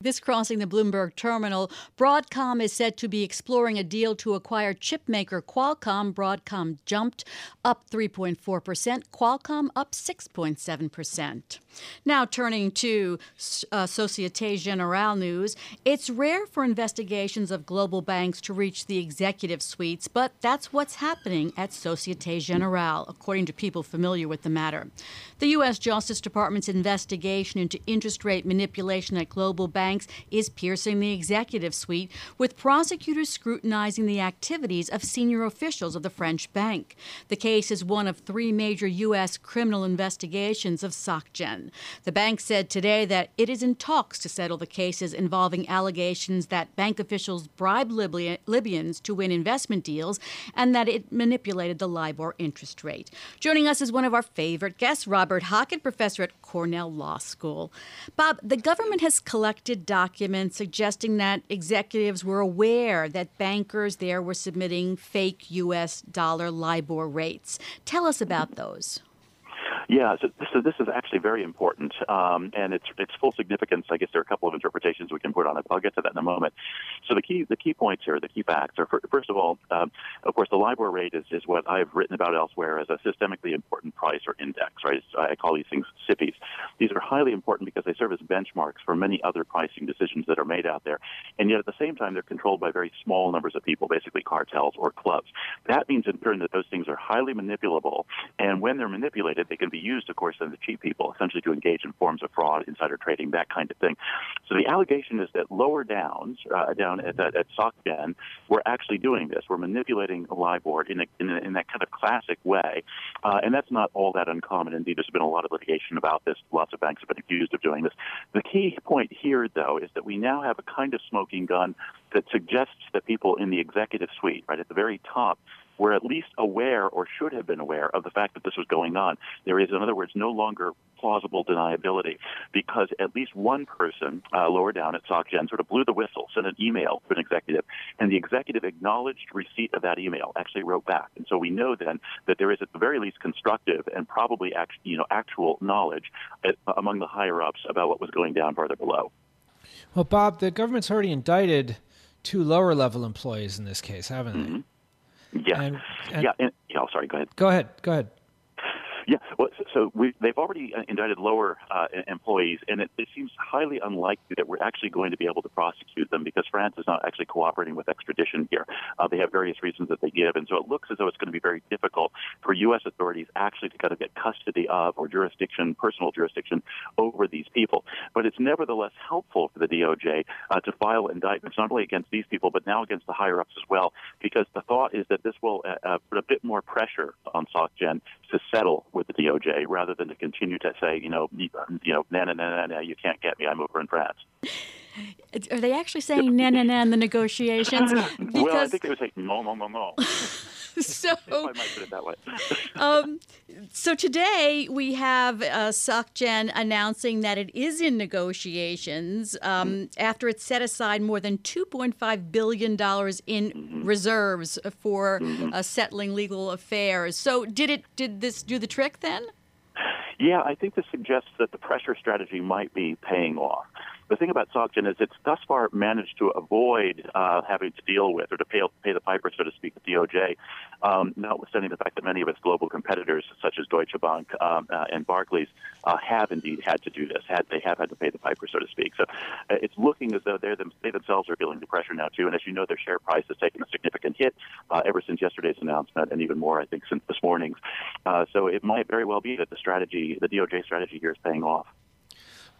This crossing the Bloomberg terminal, Broadcom is said to be exploring a deal to acquire chipmaker Qualcomm. Broadcom jumped up 3.4%, Qualcomm up 6.7%. Now, turning to uh, Societe Generale news, it's rare for investigations of global banks to reach the executive suites, but that's what's happening at Societe Generale, according to people familiar with the matter. The U.S. Justice Department's investigation into interest rate manipulation at global banks banks is piercing the executive suite, with prosecutors scrutinizing the activities of senior officials of the French bank. The case is one of three major U.S. criminal investigations of SocGen. The bank said today that it is in talks to settle the cases involving allegations that bank officials bribed Libya, Libyans to win investment deals and that it manipulated the LIBOR interest rate. Joining us is one of our favorite guests, Robert Hockett, professor at Cornell Law School. Bob, the government has collected documents suggesting that executives were aware that bankers there were submitting fake U.S. dollar LIBOR rates. Tell us about those. Yeah, so, so this is actually very important, um, and it's it's full significance. I guess there are a couple of interpretations we can put on it. I'll get to that in a moment. So the key the key points here, the key facts are first of all, um, of course, the LIBOR rate is, is what I've written about elsewhere as a systemically important price or index. Right, I call these things SIPIs. These are highly important because they serve as benchmarks for many other pricing decisions that are made out there, and yet at the same time they're controlled by very small numbers of people, basically cartels or clubs. That means in turn that those things are highly manipulable, and when they're manipulated, they can be used, of course, by the cheap people, essentially to engage in forms of fraud, insider trading, that kind of thing. So the allegation is that lower downs, uh, down at, at, at were actually doing this. We're manipulating LIBOR in, a, in, a, in that kind of classic way. Uh, and that's not all that uncommon. Indeed, there's been a lot of litigation about this. Lots of banks have been accused of doing this. The key point here, though, is that we now have a kind of smoking gun that suggests that people in the executive suite, right at the very top, were at least aware or should have been aware of the fact that this was going on. There is, in other words, no longer plausible deniability because at least one person uh, lower down at SocGen sort of blew the whistle, sent an email to an executive, and the executive acknowledged receipt of that email, actually wrote back. And so we know then that there is at the very least constructive and probably act, you know, actual knowledge at, among the higher ups about what was going down farther below. Well, Bob, the government's already indicted two lower level employees in this case, haven't they? Yeah. And, and yeah. And, yeah. Oh, sorry. Go ahead. Go ahead. Go ahead. Yeah, well, so we, they've already uh, indicted lower uh, employees, and it, it, seems highly unlikely that we're actually going to be able to prosecute them because France is not actually cooperating with extradition here. Uh, they have various reasons that they give, and so it looks as though it's going to be very difficult for U.S. authorities actually to kind of get custody of or jurisdiction, personal jurisdiction over these people. But it's nevertheless helpful for the DOJ uh, to file indictments not only against these people but now against the higher ups as well, because the thought is that this will uh, uh, put a bit more pressure on SocGen to settle with the DOJ rather than to continue to say, you know, you know, na na na na, you can't get me. I'm over in France. Are they actually saying na na na in the negotiations? Because... well, I think they would say no, no, no, no. so I might put it that way. um, so today we have uh, SocGen announcing that it is in negotiations um, mm-hmm. after it set aside more than 2.5 billion dollars in mm-hmm. reserves for mm-hmm. uh, settling legal affairs. So did it? Did this do the trick then? Yeah, I think this suggests that the pressure strategy might be paying off. The thing about SocGen is it's thus far managed to avoid uh, having to deal with or to pay, pay the piper, so to speak, the DOJ, um, notwithstanding the fact that many of its global competitors, such as Deutsche Bank um, uh, and Barclays, uh, have indeed had to do this. Had they have had to pay the piper, so to speak. So uh, it's looking as though them, they themselves are feeling the pressure now too. And as you know, their share price has taken a significant hit uh, ever since yesterday's announcement, and even more, I think, since this morning's. Uh, so it might very well be that the strategy, the DOJ strategy here, is paying off.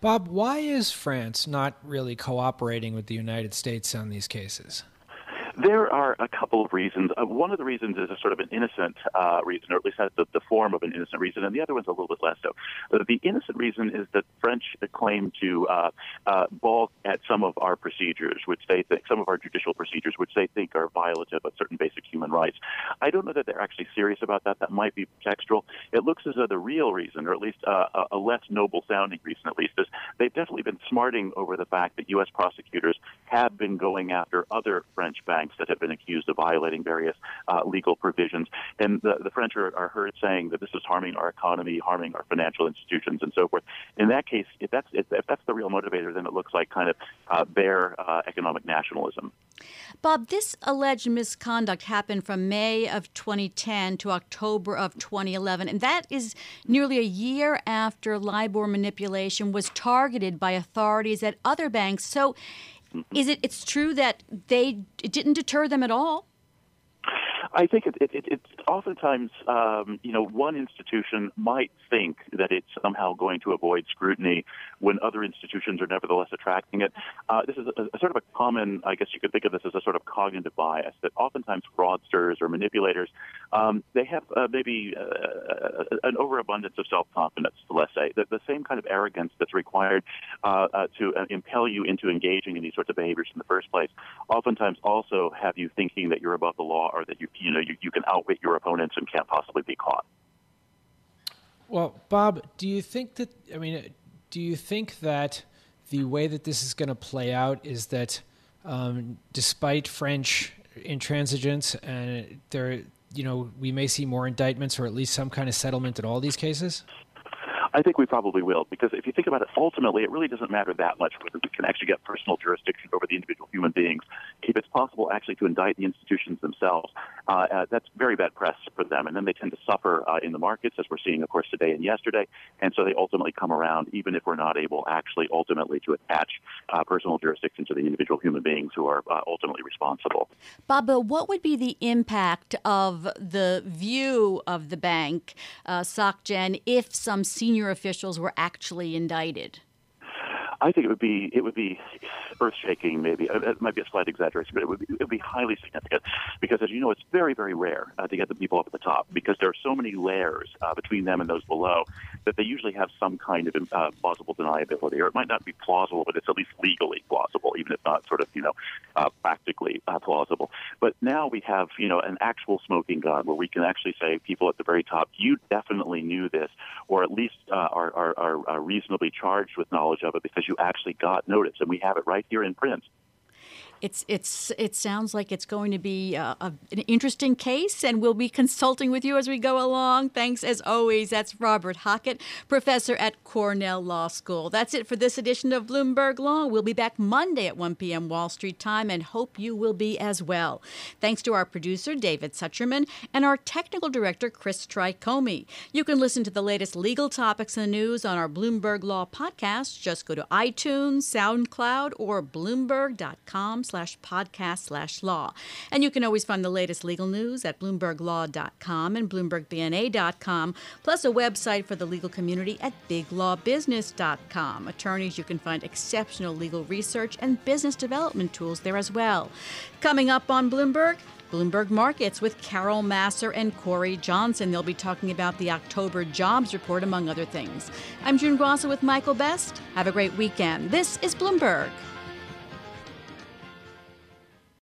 Bob, why is France not really cooperating with the United States on these cases? There are a couple of reasons. Uh, one of the reasons is a sort of an innocent uh, reason, or at least has the, the, form of an innocent reason, and the other one's a little bit less so. Uh, the innocent reason is that French claim to uh, uh, balk at some of our procedures, which they think, some of our judicial procedures, which they think are violative of certain basic human rights. I don't know that they're actually serious about that. That might be textual. It looks as though the real reason, or at least uh, a less noble sounding reason, at least, is they've definitely been smarting over the fact that U.S. prosecutors have been going after other French banks that have been accused of violating various uh, legal provisions. And the, the French are, are heard saying that this is harming our economy, harming our financial institutions, and so forth. In that case, if that's if that's the real motivator, then it looks like kind of uh, bare uh, economic nationalism. Bob, this alleged misconduct happened from May of 2010 to October of 2011, and that is nearly a year after LIBOR manipulation was targeted by authorities at other banks. So, is it it's true that they it didn't deter them at all? I think it, it, it, oftentimes, um, you know, one institution might think that it's somehow going to avoid scrutiny when other institutions are nevertheless attracting it. Uh, this is a, a, sort of a common, I guess you could think of this as a sort of cognitive bias that oftentimes fraudsters or manipulators, um, they have uh, maybe uh, an overabundance of self-confidence, let's say, the, the same kind of arrogance that's required uh, uh, to uh, impel you into engaging in these sorts of behaviors in the first place. Oftentimes also have you thinking that you're above the law or that you, you know, you, you can outwit your opponents and can't possibly be caught. Well, Bob, do you think that, I mean, do you think that the way that this is going to play out is that um, despite French intransigence and there, you know, we may see more indictments or at least some kind of settlement in all these cases? I think we probably will, because if you think about it, ultimately, it really doesn't matter that much whether we can actually get personal jurisdiction over the individual human beings. If it's possible actually to indict the institutions themselves, uh, uh, that's very bad press for them, and then they tend to suffer uh, in the markets, as we're seeing, of course, today and yesterday, and so they ultimately come around, even if we're not able actually ultimately to attach uh, personal jurisdiction to the individual human beings who are uh, ultimately responsible. Baba, what would be the impact of the view of the bank, uh, SocGen, if some senior senior officials were actually indicted? I think it would be it would be earth shaking. Maybe it might be a slight exaggeration, but it would be, it would be highly significant because, as you know, it's very very rare uh, to get the people up at the top because there are so many layers uh, between them and those below that they usually have some kind of uh, plausible deniability, or it might not be plausible, but it's at least legally plausible, even if not sort of you know uh, practically uh, plausible. But we have you know an actual smoking gun where we can actually say people at the very top, you definitely knew this, or at least uh, are, are, are reasonably charged with knowledge of it because you actually got notice, and we have it right here in print. It's it's it sounds like it's going to be a, an interesting case, and we'll be consulting with you as we go along. Thanks as always. That's Robert Hockett, professor at Cornell Law School. That's it for this edition of Bloomberg Law. We'll be back Monday at 1 p.m. Wall Street time, and hope you will be as well. Thanks to our producer David Sucherman and our technical director Chris Tricomi. You can listen to the latest legal topics the news on our Bloomberg Law podcast. Just go to iTunes, SoundCloud, or Bloomberg.com slash podcast slash law. And you can always find the latest legal news at bloomberglaw.com and bloombergbna.com, plus a website for the legal community at biglawbusiness.com. Attorneys, you can find exceptional legal research and business development tools there as well. Coming up on Bloomberg, Bloomberg Markets with Carol Massar and Cory Johnson. They'll be talking about the October jobs report, among other things. I'm June Grasso with Michael Best. Have a great weekend. This is Bloomberg.